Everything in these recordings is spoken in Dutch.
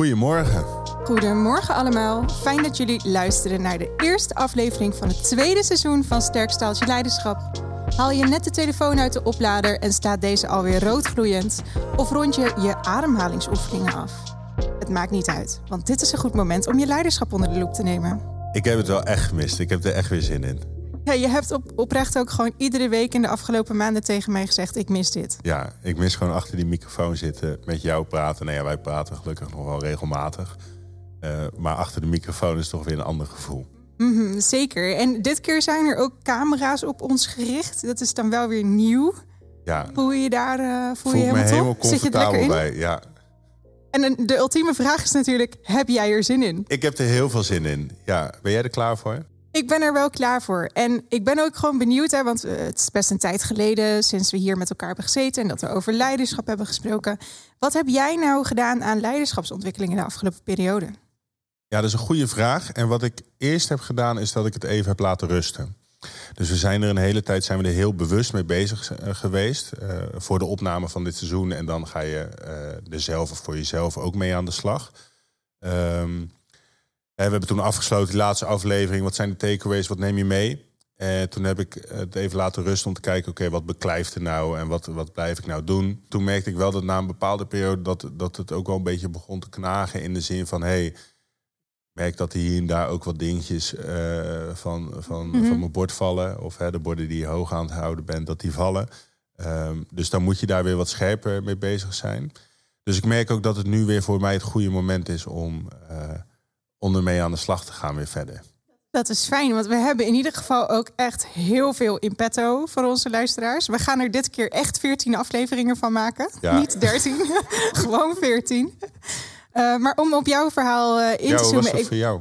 Goedemorgen. Goedemorgen allemaal. Fijn dat jullie luisteren naar de eerste aflevering van het tweede seizoen van Sterk Staaltje Leiderschap. Haal je net de telefoon uit de oplader en staat deze alweer roodgloeiend? Of rond je je ademhalingsoefeningen af? Het maakt niet uit, want dit is een goed moment om je leiderschap onder de loep te nemen. Ik heb het wel echt gemist. Ik heb er echt weer zin in. Ja, je hebt op, oprecht ook gewoon iedere week in de afgelopen maanden tegen mij gezegd: ik mis dit. Ja, ik mis gewoon achter die microfoon zitten, met jou praten. Nou ja, wij praten gelukkig nog wel regelmatig. Uh, maar achter de microfoon is toch weer een ander gevoel. Mm zeker. En dit keer zijn er ook camera's op ons gericht. Dat is dan wel weer nieuw. Ja. Voel je je daar uh, voel, je helemaal, me helemaal? Zit je het comfortabel lekker in? bij. Ja. En de ultieme vraag is natuurlijk: heb jij er zin in? Ik heb er heel veel zin in. Ja, ben jij er klaar voor? Ik ben er wel klaar voor. En ik ben ook gewoon benieuwd, hè, want uh, het is best een tijd geleden sinds we hier met elkaar hebben gezeten en dat we over leiderschap hebben gesproken. Wat heb jij nou gedaan aan leiderschapsontwikkeling in de afgelopen periode? Ja, dat is een goede vraag. En wat ik eerst heb gedaan, is dat ik het even heb laten rusten. Dus we zijn er een hele tijd zijn we er heel bewust mee bezig uh, geweest. Uh, voor de opname van dit seizoen. En dan ga je uh, er zelf voor jezelf ook mee aan de slag. Um, we hebben toen afgesloten, die laatste aflevering. Wat zijn de takeaways? Wat neem je mee? En toen heb ik het even laten rusten om te kijken... oké, okay, wat beklijft er nou en wat, wat blijf ik nou doen? Toen merkte ik wel dat na een bepaalde periode... dat, dat het ook wel een beetje begon te knagen in de zin van... hey, ik merk dat hier en daar ook wat dingetjes uh, van, van, mm -hmm. van mijn bord vallen. Of hè, de borden die je hoog aan het houden bent, dat die vallen. Um, dus dan moet je daar weer wat scherper mee bezig zijn. Dus ik merk ook dat het nu weer voor mij het goede moment is om... Om ermee aan de slag te gaan weer verder. Dat is fijn, want we hebben in ieder geval ook echt heel veel in petto voor onze luisteraars. We gaan er dit keer echt 14 afleveringen van maken. Ja. Niet 13, gewoon 14. Uh, maar om op jouw verhaal uh, in ja, te hoe zoomen. was dat ik, voor jou?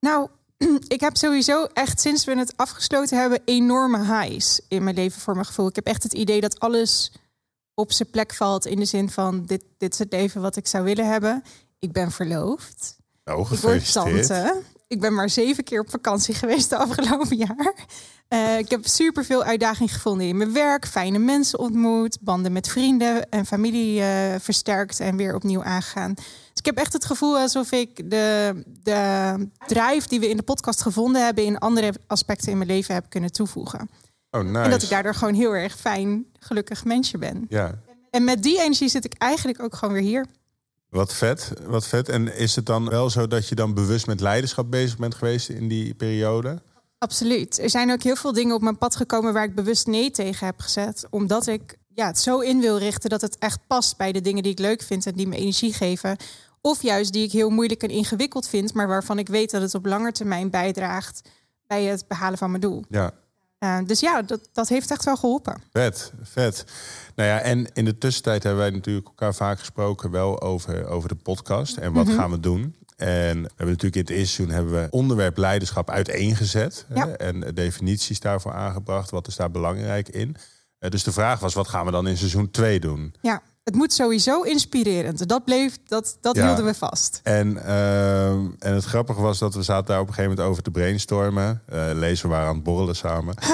nou, ik heb sowieso echt sinds we het afgesloten hebben enorme highs in mijn leven voor mijn gevoel. Ik heb echt het idee dat alles op zijn plek valt in de zin van dit, dit is het leven wat ik zou willen hebben. Ik ben verloofd. Oh, Ik gefeliciteerd. ben maar zeven keer op vakantie geweest de afgelopen jaar. Uh, ik heb super veel uitdaging gevonden in mijn werk, fijne mensen ontmoet, banden met vrienden en familie uh, versterkt en weer opnieuw aangegaan. Dus ik heb echt het gevoel alsof ik de, de drive die we in de podcast gevonden hebben in andere aspecten in mijn leven heb kunnen toevoegen. Oh, nice. En dat ik daardoor gewoon heel erg fijn, gelukkig mensje ben. Ja, En met die energie zit ik eigenlijk ook gewoon weer hier. Wat vet, wat vet. En is het dan wel zo dat je dan bewust met leiderschap bezig bent geweest in die periode? Absoluut. Er zijn ook heel veel dingen op mijn pad gekomen waar ik bewust nee tegen heb gezet. Omdat ik ja, het zo in wil richten dat het echt past bij de dingen die ik leuk vind en die me energie geven. Of juist die ik heel moeilijk en ingewikkeld vind, maar waarvan ik weet dat het op lange termijn bijdraagt bij het behalen van mijn doel. Ja, Uh, dus ja, dat, dat heeft echt wel geholpen. vet, vet. Nou ja, en in de tussentijd hebben wij natuurlijk elkaar vaak gesproken wel over, over de podcast en wat gaan we doen. En we hebben natuurlijk in het eerste seizoen hebben we onderwerp leiderschap uiteengezet Ja. hè, en definities daarvoor aangebracht. Wat is daar belangrijk in? Eh, dus de vraag was, wat gaan we dan in seizoen 2 doen? Ja, het moet sowieso inspirerend. Dat bleef, dat, dat Ja. hielden we vast. En, ehm, en het grappige was dat we zaten daar op een gegeven moment over te brainstormen. Eh lezen waren aan het borrelen samen.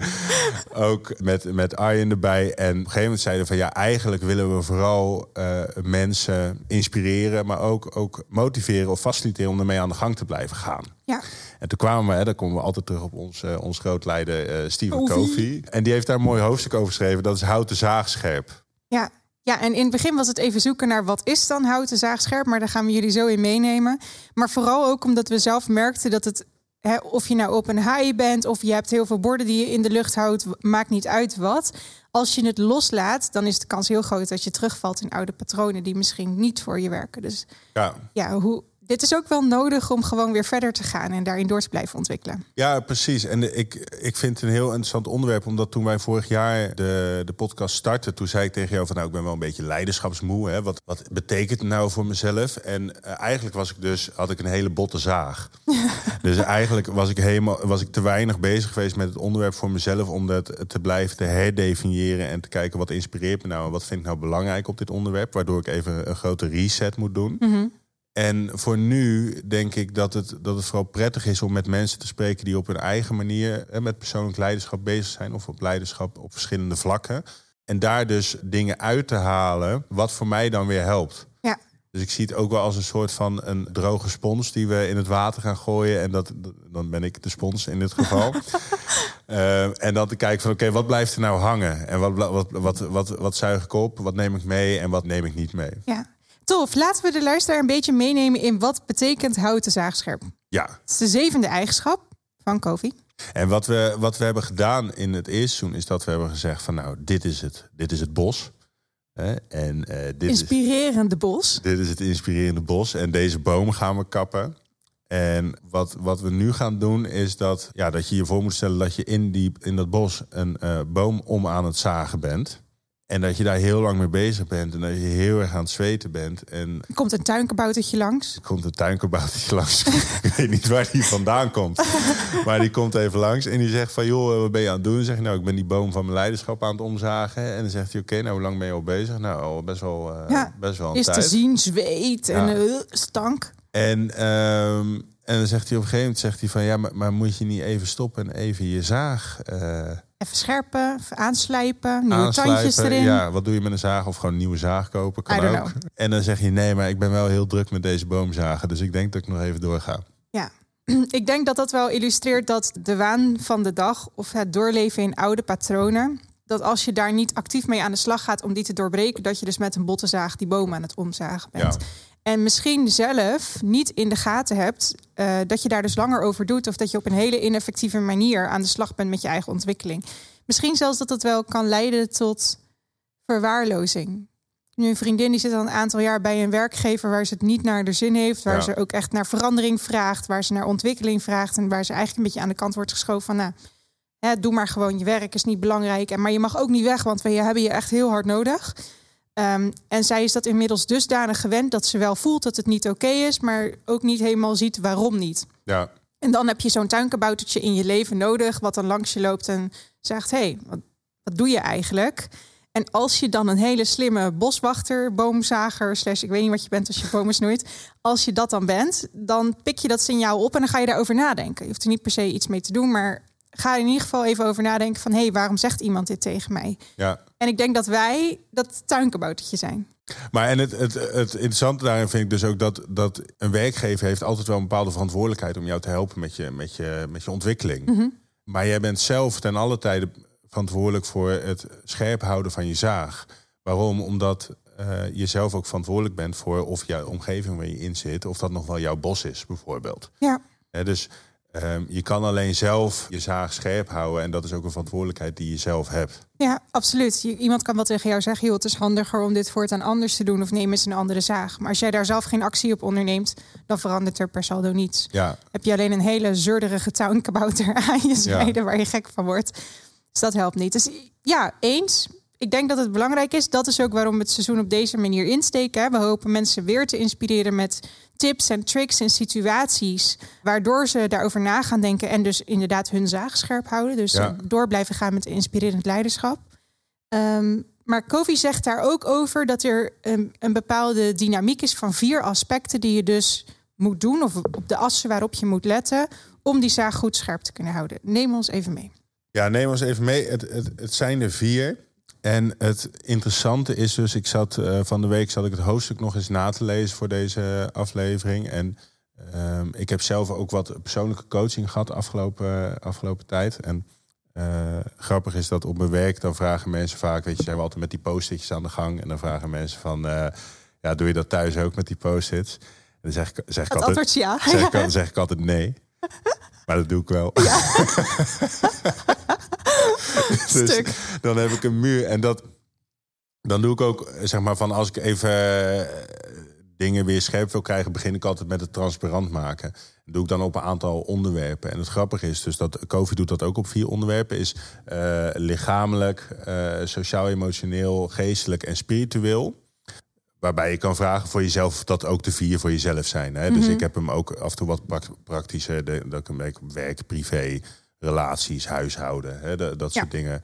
ook met, met Arjen erbij. En op een gegeven moment zeiden we van ja, eigenlijk willen we vooral eh, mensen inspireren, maar ook, ook motiveren of faciliteren om ermee aan de gang te blijven gaan. Ja, En toen kwamen we, hè, dan komen we altijd terug op ons, eh, ons grootleider Steven Kofi. En die heeft daar een mooi hoofdstuk over geschreven. Dat is houten zaagscherp. Ja. Ja, en in het begin was het even zoeken naar wat is dan houten zaagscherp, maar daar gaan we jullie zo in meenemen. Maar vooral ook omdat we zelf merkten dat het, hè, of je nou op een haai bent of je hebt heel veel borden die je in de lucht houdt, maakt niet uit wat. Als je het loslaat, dan is de kans heel groot dat je terugvalt in oude patronen die misschien niet voor je werken. Dus Ja, ja, hoe, dit is ook wel nodig om gewoon weer verder te gaan en daarin door te blijven ontwikkelen. Ja, precies. En ik, ik vind het een heel interessant onderwerp. Omdat toen wij vorig jaar de, de podcast startten... toen zei ik tegen jou van... nou, ik ben wel een beetje leiderschapsmoe. Hè? Wat, wat betekent het nou voor mezelf? En eh, eigenlijk was ik dus, had ik een hele botte zaag. dus eigenlijk was ik, helemaal, was ik te weinig bezig geweest met het onderwerp voor mezelf... om dat te blijven te herdefiniëren en te kijken... wat inspireert me nou en wat vind ik nou belangrijk op dit onderwerp... waardoor ik even een grote reset moet doen. En voor nu denk ik dat het, dat het vooral prettig is om met mensen te spreken die op hun eigen manier hè, met persoonlijk leiderschap bezig zijn of op leiderschap op verschillende vlakken. En daar dus dingen uit te halen wat voor mij dan weer helpt. Ja, Dus ik zie het ook wel als een soort van een droge spons die we in het water gaan gooien. En dat, dan ben ik de spons in dit geval. uh, en dan te kijken van oké, wat blijft er nou hangen? En wat, wat, wat, wat, wat, zuig ik op? Wat neem ik mee en wat neem ik niet mee? Ja, tof. Laten we de luisteraar een beetje meenemen in wat betekent houten zaagscherp. Ja. Het is de zevende eigenschap van Kofi. En wat we, wat we hebben gedaan in het eerste seizoen is dat we hebben gezegd van nou, dit is het, dit is het bos. En, uh, dit inspirerende is, bos. Dit is het inspirerende bos. En deze boom gaan we kappen. En wat, wat we nu gaan doen is dat, ja, dat je je voor moet stellen dat je in, die, in dat bos een uh, boom om aan het zagen bent. En dat je daar heel lang mee bezig bent en dat je heel erg aan het zweten bent. En komt een tuinkaboutertje langs? Komt een tuinkaboutertje langs. ik weet niet waar die vandaan komt. maar die komt even langs en die zegt van... joh, wat ben je aan het doen? Dan zeg je, nou, ik ben die boom van mijn leiderschap aan het omzagen. En dan zegt hij, oké, nou, hoe lang ben je al bezig? Nou, al best wel, uh, ja, best wel een is tijd. te zien, zweet en uh, stank. En, um, en dan zegt hij op een gegeven moment, zegt hij van... ja, maar, maar moet je niet even stoppen en even je zaag... Uh, Even scherpen, even aanslijpen, nieuwe tandjes erin. Ja, wat doe je met een zaag of gewoon een nieuwe zaag kopen? Kan ook. Know. En dan zeg je nee, maar ik ben wel heel druk met deze boomzagen. Dus ik denk dat ik nog even doorga. Ja, ik denk dat dat wel illustreert dat de waan van de dag of het doorleven in oude patronen. Dat als je daar niet actief mee aan de slag gaat om die te doorbreken, dat je dus met een bottenzaag die boom aan het omzagen bent. Ja. En misschien zelf niet in de gaten hebt uh, dat je daar dus langer over doet. Of dat je op een hele ineffectieve manier aan de slag bent met je eigen ontwikkeling. Misschien zelfs dat het wel kan leiden tot verwaarlozing. Nu een vriendin die zit al een aantal jaar bij een werkgever waar ze het niet naar de zin heeft. Waar ze ook echt naar verandering vraagt. Waar ze naar ontwikkeling vraagt. En waar ze eigenlijk een beetje aan de kant wordt geschoven van nou, hè, doe maar gewoon je werk is niet belangrijk. En, maar je mag ook niet weg, want we hebben je echt heel hard nodig. Um, en zij is dat inmiddels dusdanig gewend dat ze wel voelt dat het niet oké is, maar ook niet helemaal ziet waarom niet. Ja. En dan heb je zo'n tuinkaboutertje in je leven nodig, wat dan langs je loopt en zegt: Hé, hey, wat, wat doe je eigenlijk? En als je dan een hele slimme boswachter, boomzager, slash ik weet niet wat je bent als je bomen snoeit. Als je dat dan bent, dan pik je dat signaal op en dan ga je daarover nadenken. Je hoeft er niet per se iets mee te doen, maar ga in ieder geval even over nadenken van... hé, hey, waarom zegt iemand dit tegen mij? Ja. En ik denk dat wij dat tuinkaboutertje zijn. Maar en het, het, het interessante daarin vind ik dus ook dat, dat een werkgever heeft altijd wel een bepaalde verantwoordelijkheid om jou te helpen met je, met je, met je ontwikkeling. Mhm. Maar jij bent zelf ten alle tijde verantwoordelijk voor het scherp houden van je zaag. Waarom? Omdat uh, je zelf ook verantwoordelijk bent voor of jouw omgeving waar je in zit, of dat nog wel jouw bos is, bijvoorbeeld. Ja. dus Um, je kan alleen zelf je zaag scherp houden. En dat is ook een verantwoordelijkheid die je zelf hebt. Ja, absoluut. iemand kan wel tegen jou zeggen: joh, het is handiger om dit voortaan anders te doen. Of neem eens een andere zaag. Maar als jij daar zelf geen actie op onderneemt, dan verandert er per saldo niets. Ja. Heb je alleen een hele zeurderige tuinkabouter aan je zijde waar je gek van wordt. Dus dat helpt niet. Dus ja, eens ik denk dat het belangrijk is. Dat is ook waarom we het seizoen op deze manier insteken. We hopen mensen weer te inspireren met tips en tricks en situaties. Waardoor ze daarover na gaan denken en dus inderdaad hun zaag scherp houden. Dus ja. door blijven gaan met inspirerend leiderschap. Um, maar Kofi zegt daar ook over dat er een, een, bepaalde dynamiek is van vier aspecten die je dus moet doen. Of op de assen waarop je moet letten. Om die zaag goed scherp te kunnen houden. Neem ons even mee. Ja, neem ons even mee. Het, het, het zijn er vier. En het interessante is dus, ik zat uh, van de week zat ik het hoofdstuk nog eens na te lezen voor deze aflevering. En uh, ik heb zelf ook wat persoonlijke coaching gehad afgelopen, afgelopen tijd. En uh, grappig is dat op mijn werk, dan vragen mensen vaak, weet je, zijn we altijd met die post-itjes aan de gang. En dan vragen mensen van, uh, ja, doe je dat thuis ook met die post-its? En dan zeg ik, zeg ik het altijd, ja. Zeg ik, zeg ik altijd nee. Maar dat doe ik wel. Ja. dus dan heb ik een muur. En dat, dan doe ik ook, zeg maar, van als ik even eh, dingen weer scherp wil krijgen, begin ik altijd met het transparant maken. Dat doe ik dan op een aantal onderwerpen. En het grappige is dus dat COVID doet dat ook op vier onderwerpen: is uh, lichamelijk, uh, sociaal-emotioneel, geestelijk en spiritueel. Waarbij je kan vragen voor jezelf dat ook de vier voor jezelf zijn. Hè? Dus mhm. ik heb hem ook af en toe wat praktische, dat ik een beetje werk, privé, relaties, huishouden, hè, dat, dat soort dingen.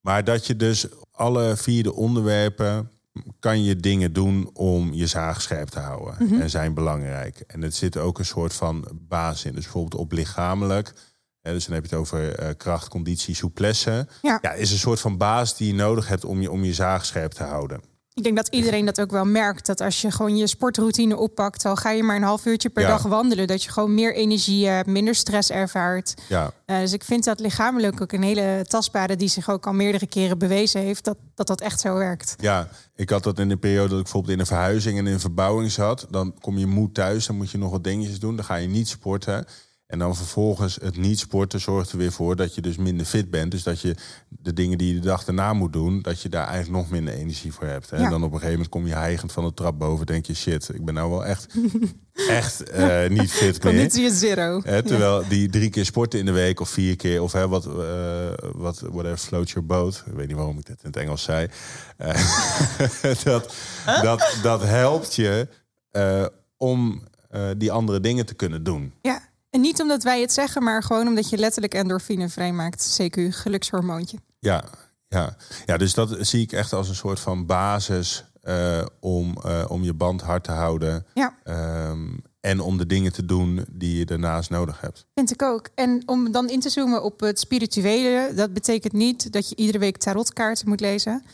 Maar dat je dus alle vier de onderwerpen kan je dingen doen om je zaag scherp te houden. Mhm. En zijn belangrijk. En het zit ook een soort van basis in. Dus bijvoorbeeld op lichamelijk. Hè, dus dan heb je het over uh, kracht, conditie, souplesse. Ja. ja, is een soort van basis die je nodig hebt om je, om je zaag scherp te houden. Ik denk dat iedereen dat ook wel merkt. Dat als je gewoon je sportroutine oppakt, al ga je maar een half uurtje per Ja. dag wandelen, dat je gewoon meer energie hebt, minder stress ervaart. Ja, Eh, dus ik vind dat lichamelijk ook een hele tastbare die zich ook al meerdere keren bewezen heeft, dat dat, dat echt zo werkt. ja, ik had dat in de periode dat ik bijvoorbeeld in een verhuizing en in een verbouwing zat. Dan kom je moe thuis, dan moet je nog wat dingetjes doen. Dan ga je niet sporten. En dan vervolgens het niet sporten zorgt er weer voor dat je dus minder fit bent. Dus dat je de dingen die je de dag daarna moet doen, dat je daar eigenlijk nog minder energie voor hebt. Hè? Ja. En dan op een gegeven moment kom je hijgend van de trap boven. Denk je, shit, ik ben nou wel echt, echt eh, niet fit meer. Conditie is zero. Hè, terwijl die drie keer sporten in de week of vier keer of hè, wat, eh wat whatever float your boat. Ik weet niet waarom ik dit in het Engels zei. Eh, dat, dat, dat helpt je om die andere dingen te kunnen doen. Ja. En niet omdat wij het zeggen, maar gewoon omdat je letterlijk endorfine vrijmaakt. CQ, gelukshormoontje. Ja, ja. ja, dus dat zie ik echt als een soort van basis eh, om, eh, om je band hard te houden. Ja. Ehm, en om de dingen te doen die je daarnaast nodig hebt. Vind ik ook. En om dan in te zoomen op het spirituele, dat betekent niet dat je iedere week tarotkaarten moet lezen.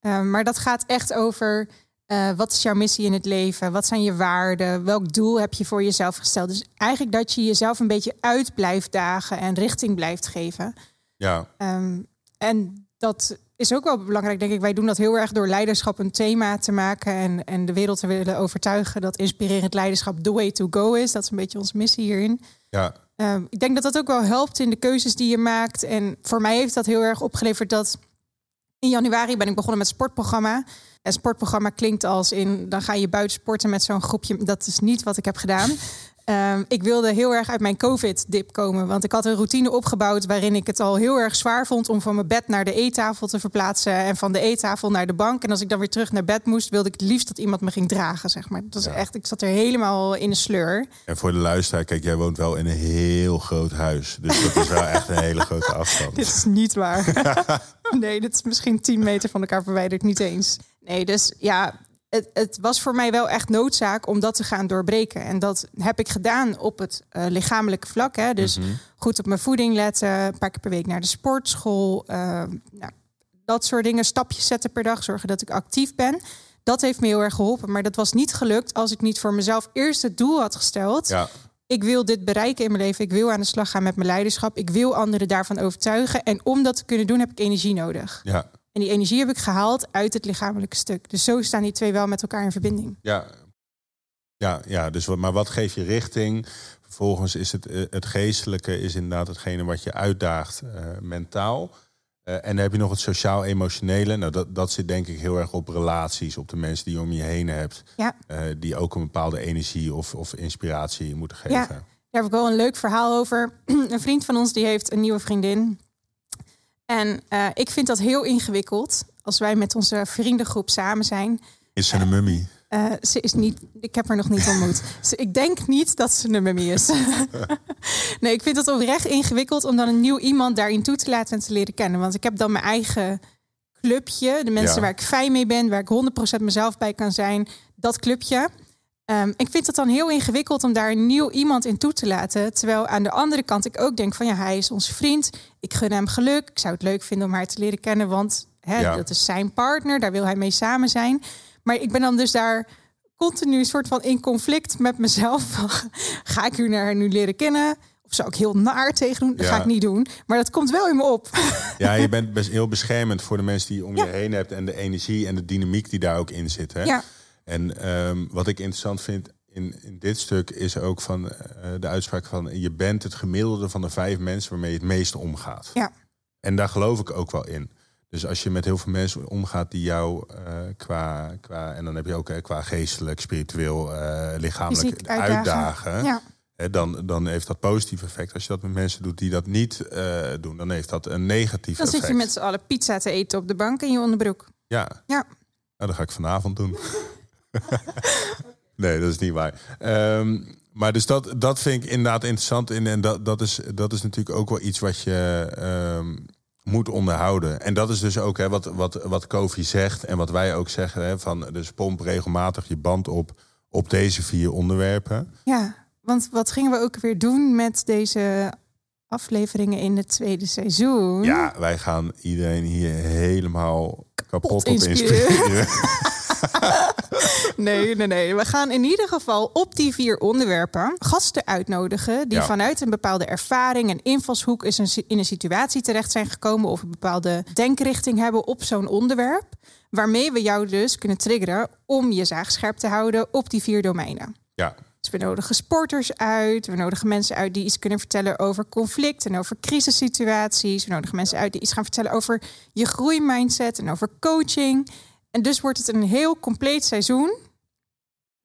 Uh, maar dat gaat echt over uh, wat is jouw missie in het leven? Wat zijn je waarden? Welk doel heb je voor jezelf gesteld? Dus eigenlijk dat je jezelf een beetje uit blijft dagen en richting blijft geven. Ja. Um, en dat is ook wel belangrijk, denk ik. Wij doen dat heel erg door leiderschap een thema te maken en, en de wereld te willen overtuigen dat inspirerend leiderschap the way to go is. Dat is een beetje onze missie hierin. Ja. Um, ik denk dat dat ook wel helpt in de keuzes die je maakt. En voor mij heeft dat heel erg opgeleverd dat in januari ben ik begonnen met sportprogramma. En sportprogramma klinkt als in dan ga je buiten sporten met zo'n groepje. Dat is niet wat ik heb gedaan. Um, ik wilde heel erg uit mijn COVID-dip komen. Want ik had een routine opgebouwd waarin ik het al heel erg zwaar vond om van mijn bed naar de eettafel te verplaatsen. En van de eettafel naar de bank. En als ik dan weer terug naar bed moest, wilde ik het liefst dat iemand me ging dragen. Zeg maar. Dat is ja. echt, ik zat er helemaal in de sleur. En voor de luisteraar, kijk, jij woont wel in een heel groot huis. Dus dat is wel echt een hele grote afstand. dit is niet waar. nee, dit is misschien 10 meter van elkaar verwijderd, niet eens. Nee, dus ja, het, het, was voor mij wel echt noodzaak om dat te gaan doorbreken. En dat heb ik gedaan op het uh, lichamelijke vlak. Hè. Dus mm -hmm. goed op mijn voeding letten, een paar keer per week naar de sportschool. Uh, nou, dat soort dingen, stapjes zetten per dag, zorgen dat ik actief ben. Dat heeft me heel erg geholpen. Maar dat was niet gelukt als ik niet voor mezelf eerst het doel had gesteld. Ja. Ik wil dit bereiken in mijn leven. Ik wil aan de slag gaan met mijn leiderschap. Ik wil anderen daarvan overtuigen. En om dat te kunnen doen, heb ik energie nodig. Ja. En die energie heb ik gehaald uit het lichamelijke stuk. Dus zo staan die twee wel met elkaar in verbinding. Ja, ja, ja dus maar wat geeft je richting? Vervolgens is het, het geestelijke is inderdaad hetgene wat je uitdaagt uh, mentaal. Uh, en dan heb je nog het sociaal-emotionele. Nou, dat, dat zit denk ik heel erg op relaties, op de mensen die je om je heen hebt. Ja. Uh, die ook een bepaalde energie of, of inspiratie moeten geven. Ja, daar heb ik wel een leuk verhaal over. een vriend van ons die heeft een nieuwe vriendin. En uh, ik vind dat heel ingewikkeld als wij met onze vriendengroep samen zijn. Is ze een mummie? Uh, ze is niet. Ik heb haar nog niet ontmoet. ze, ik denk niet dat ze een mummie is. nee, ik vind het oprecht ingewikkeld om dan een nieuw iemand daarin toe te laten en te leren kennen. Want ik heb dan mijn eigen clubje, de mensen ja. waar ik fijn mee ben, waar ik 100% mezelf bij kan zijn. Dat clubje. Um, ik vind het dan heel ingewikkeld om daar een nieuw iemand in toe te laten. Terwijl aan de andere kant ik ook denk van ja, hij is onze vriend. Ik gun hem geluk. Ik zou het leuk vinden om haar te leren kennen, want hè, ja. dat is zijn partner. Daar wil hij mee samen zijn. Maar ik ben dan dus daar continu een soort van in conflict met mezelf. ga ik u naar haar nu leren kennen? Of zou ik heel naar tegen doen? Dat ja. ga ik niet doen. Maar dat komt wel in me op. Ja, je bent best heel beschermend voor de mensen die je om je heen hebt. En de energie en de dynamiek die daar ook in zit. Hè? Ja. En um, wat ik interessant vind in, in dit stuk is ook van uh, de uitspraak van je bent het gemiddelde van de vijf mensen waarmee je het meeste omgaat. Ja. En daar geloof ik ook wel in. Dus als je met heel veel mensen omgaat die jou uh, qua, qua, en dan heb je ook uh, qua geestelijk, spiritueel, lichamelijk uitdagen, uitdagen ja. hè, dan, dan heeft dat positief effect. Als je dat met mensen doet die dat niet doen, dan heeft dat een negatief dan effect. Dan zit je met z'n allen pizza te eten op de bank in je onderbroek. Ja. Ja. Nou, dat ga ik vanavond doen. nee, dat is niet waar. Um, maar dus dat, dat vind ik inderdaad interessant. In, en dat, dat, is, dat is natuurlijk ook wel iets wat je um, moet onderhouden. En dat is dus ook hè, wat, wat, wat Kofi zegt en wat wij ook zeggen. Hè, van, dus pomp regelmatig je band op op deze vier onderwerpen. Ja, want wat gingen we ook weer doen met deze afleveringen in het tweede seizoen? Ja, wij gaan iedereen hier helemaal kapot, kapot op inspireren. nee, nee, nee. We gaan in ieder geval op die vier onderwerpen gasten uitnodigen die Ja. vanuit een bepaalde ervaring en invalshoek is een, in een situatie terecht zijn gekomen of een bepaalde denkrichting hebben op zo'n onderwerp. Waarmee we jou dus kunnen triggeren om je zaag scherp te houden op die vier domeinen. Ja, Dus we nodigen sporters uit. We nodigen mensen uit die iets kunnen vertellen over conflict en over crisissituaties. We nodigen mensen uit die iets gaan vertellen over je groeimindset en over coaching. En dus wordt het een heel compleet seizoen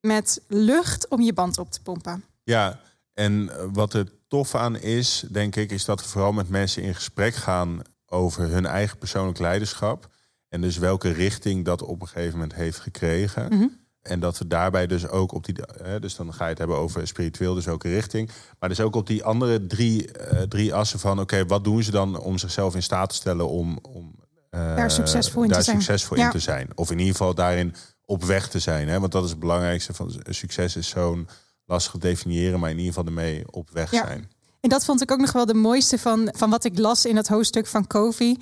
met lucht om je band op te pompen. Ja, en eh, wat er tof aan is, denk ik, is dat we vooral met mensen in gesprek gaan over hun eigen persoonlijk leiderschap. En dus welke richting dat op een gegeven moment heeft gekregen. Mhm. En dat we daarbij dus ook op die, hè, dus dan ga je het hebben over spiritueel, dus welke richting. Maar dus ook op die andere drie, eh, drie assen van, oké, wat doen ze dan om zichzelf in staat te stellen om, om eh, Daar succesvol in daar te zijn. Ja. in te zijn. Of in ieder geval daarin op weg te zijn. Hè? Want dat is het belangrijkste van succes is zo'n lastig te definiëren, maar in ieder geval ermee op weg Ja. zijn. En dat vond ik ook nog wel de mooiste van, van wat ik las in het hoofdstuk van Kofi.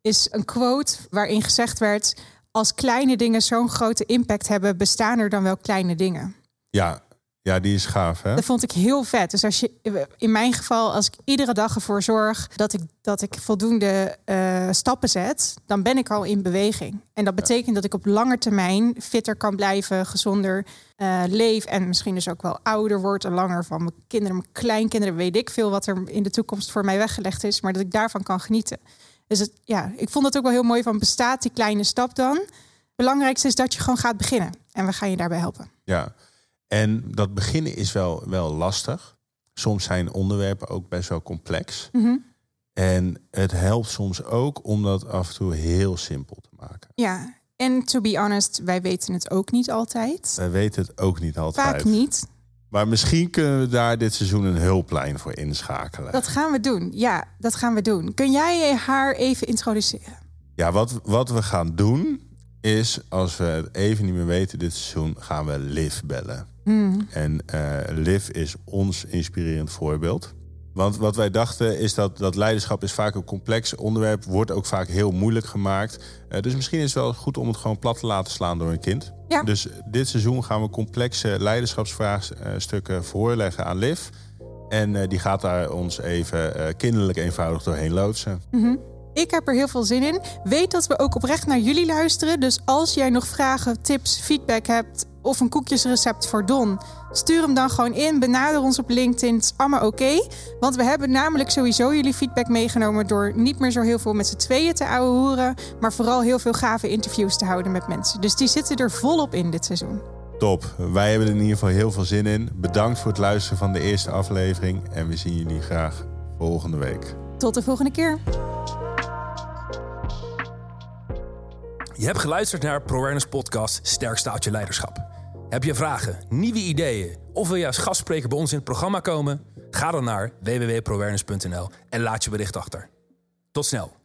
Is een quote waarin gezegd werd: Als kleine dingen zo'n grote impact hebben, bestaan er dan wel kleine dingen. Ja, ja die is gaaf. Hè? Dat vond ik heel vet. Dus als je, in mijn geval, als ik iedere dag ervoor zorg dat ik, dat ik voldoende eh, stappen zet, dan ben ik al in beweging. En dat betekent dat ik op lange termijn fitter kan blijven, gezonder eh, leef en misschien dus ook wel ouder word en langer van mijn kinderen, mijn kleinkinderen, weet ik veel wat er in de toekomst voor mij weggelegd is, maar dat ik daarvan kan genieten. Dus het, ja, ik vond het ook wel heel mooi van bestaat die kleine stap dan. Het belangrijkste is dat je gewoon gaat beginnen en we gaan je daarbij helpen. Ja, en dat beginnen is wel, wel lastig. Soms zijn onderwerpen ook best wel complex. Mhm. En het helpt soms ook om dat af en toe heel simpel te maken. Ja, en to be honest, wij weten het ook niet altijd. Wij weten het ook niet altijd. Vaak niet. Maar misschien kunnen we daar dit seizoen een hulplijn voor inschakelen. Dat gaan we doen. Ja, dat gaan we doen. Kun jij haar even introduceren? Ja, wat, wat we gaan doen is, als we het even niet meer weten dit seizoen, gaan we Liv bellen. En eh Liv is ons inspirerend voorbeeld. Want wat wij dachten is dat, dat leiderschap is vaak een complex onderwerp, wordt ook vaak heel moeilijk gemaakt. Eh, dus misschien is het wel goed om het gewoon plat te laten slaan door een kind. Ja. Dus dit seizoen gaan we complexe leiderschapsvraagstukken voorleggen aan Liv. En eh, die gaat daar ons even kinderlijk eenvoudig doorheen loodsen. Ik heb er heel veel zin in. Weet dat we ook oprecht naar jullie luisteren. Dus als jij nog vragen, tips, feedback hebt of een koekjesrecept voor Don, stuur hem dan gewoon in. Benader ons op LinkedIn. Het is allemaal oké. Want we hebben namelijk sowieso jullie feedback meegenomen door niet meer zo heel veel met z'n tweeën te ouwehoeren, maar vooral heel veel gave interviews te houden met mensen. Dus die zitten er volop in dit seizoen. Top. Wij hebben er in ieder geval heel veel zin in. Bedankt voor het luisteren van de eerste aflevering. En we zien jullie graag volgende week. Tot de volgende keer. Je hebt geluisterd naar ProAwareness Podcast Sterk staat je leiderschap. Heb je vragen, nieuwe ideeën of wil je als gastspreker bij ons in het programma komen? Ga dan naar www.proawareness.nl en laat je bericht achter. Tot snel.